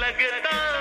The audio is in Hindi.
लगता